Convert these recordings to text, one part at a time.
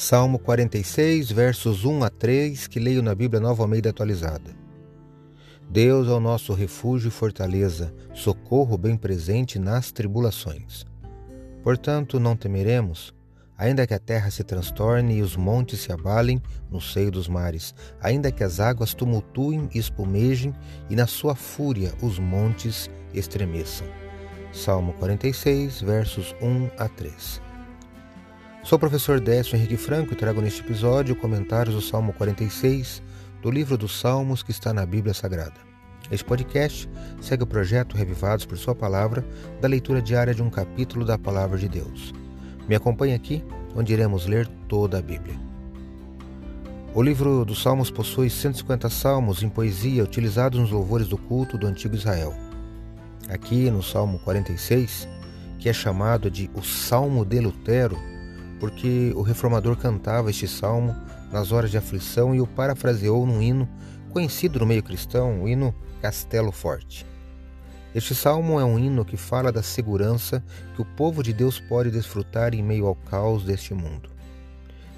Salmo 46, versos 1 a 3, que leio na Bíblia Nova Almeida atualizada. Deus é o nosso refúgio e fortaleza, socorro bem presente nas tribulações. Portanto, não temeremos, ainda que a terra se transtorne e os montes se abalem no seio dos mares, ainda que as águas tumultuem e espumejem e na sua fúria os montes estremeçam. Salmo 46, versos 1 a 3. Sou o professor Décio Henrique Franco e trago neste episódio comentários do Salmo 46 do livro dos Salmos que está na Bíblia Sagrada. Este podcast segue o projeto Revivados por Sua Palavra, da leitura diária de um capítulo da Palavra de Deus. Me acompanhe aqui, onde iremos ler toda a Bíblia. O livro dos Salmos possui 150 salmos em poesia utilizados nos louvores do culto do antigo Israel. Aqui no Salmo 46, que é chamado de o Salmo de Lutero, porque o reformador cantava este salmo nas horas de aflição e o parafraseou num hino conhecido no meio cristão, o hino Castelo Forte. Este salmo é um hino que fala da segurança que o povo de Deus pode desfrutar em meio ao caos deste mundo.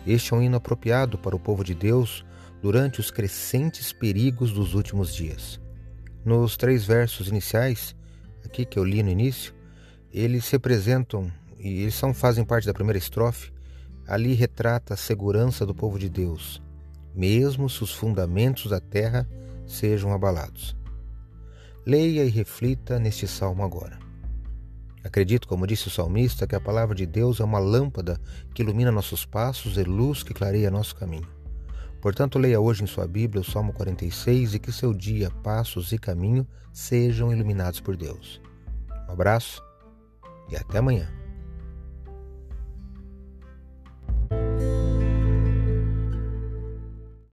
Este é um hino apropriado para o povo de Deus durante os crescentes perigos dos últimos dias. Nos três versos iniciais, aqui que eu li no início, eles representam e eles são, fazem parte da primeira estrofe, ali retrata a segurança do povo de Deus, mesmo se os fundamentos da terra sejam abalados. Leia e reflita neste salmo agora. Acredito, como disse o salmista, que a palavra de Deus é uma lâmpada que ilumina nossos passos e luz que clareia nosso caminho. Portanto, leia hoje em sua Bíblia o Salmo 46 e que seu dia, passos e caminho sejam iluminados por Deus. Um abraço e até amanhã.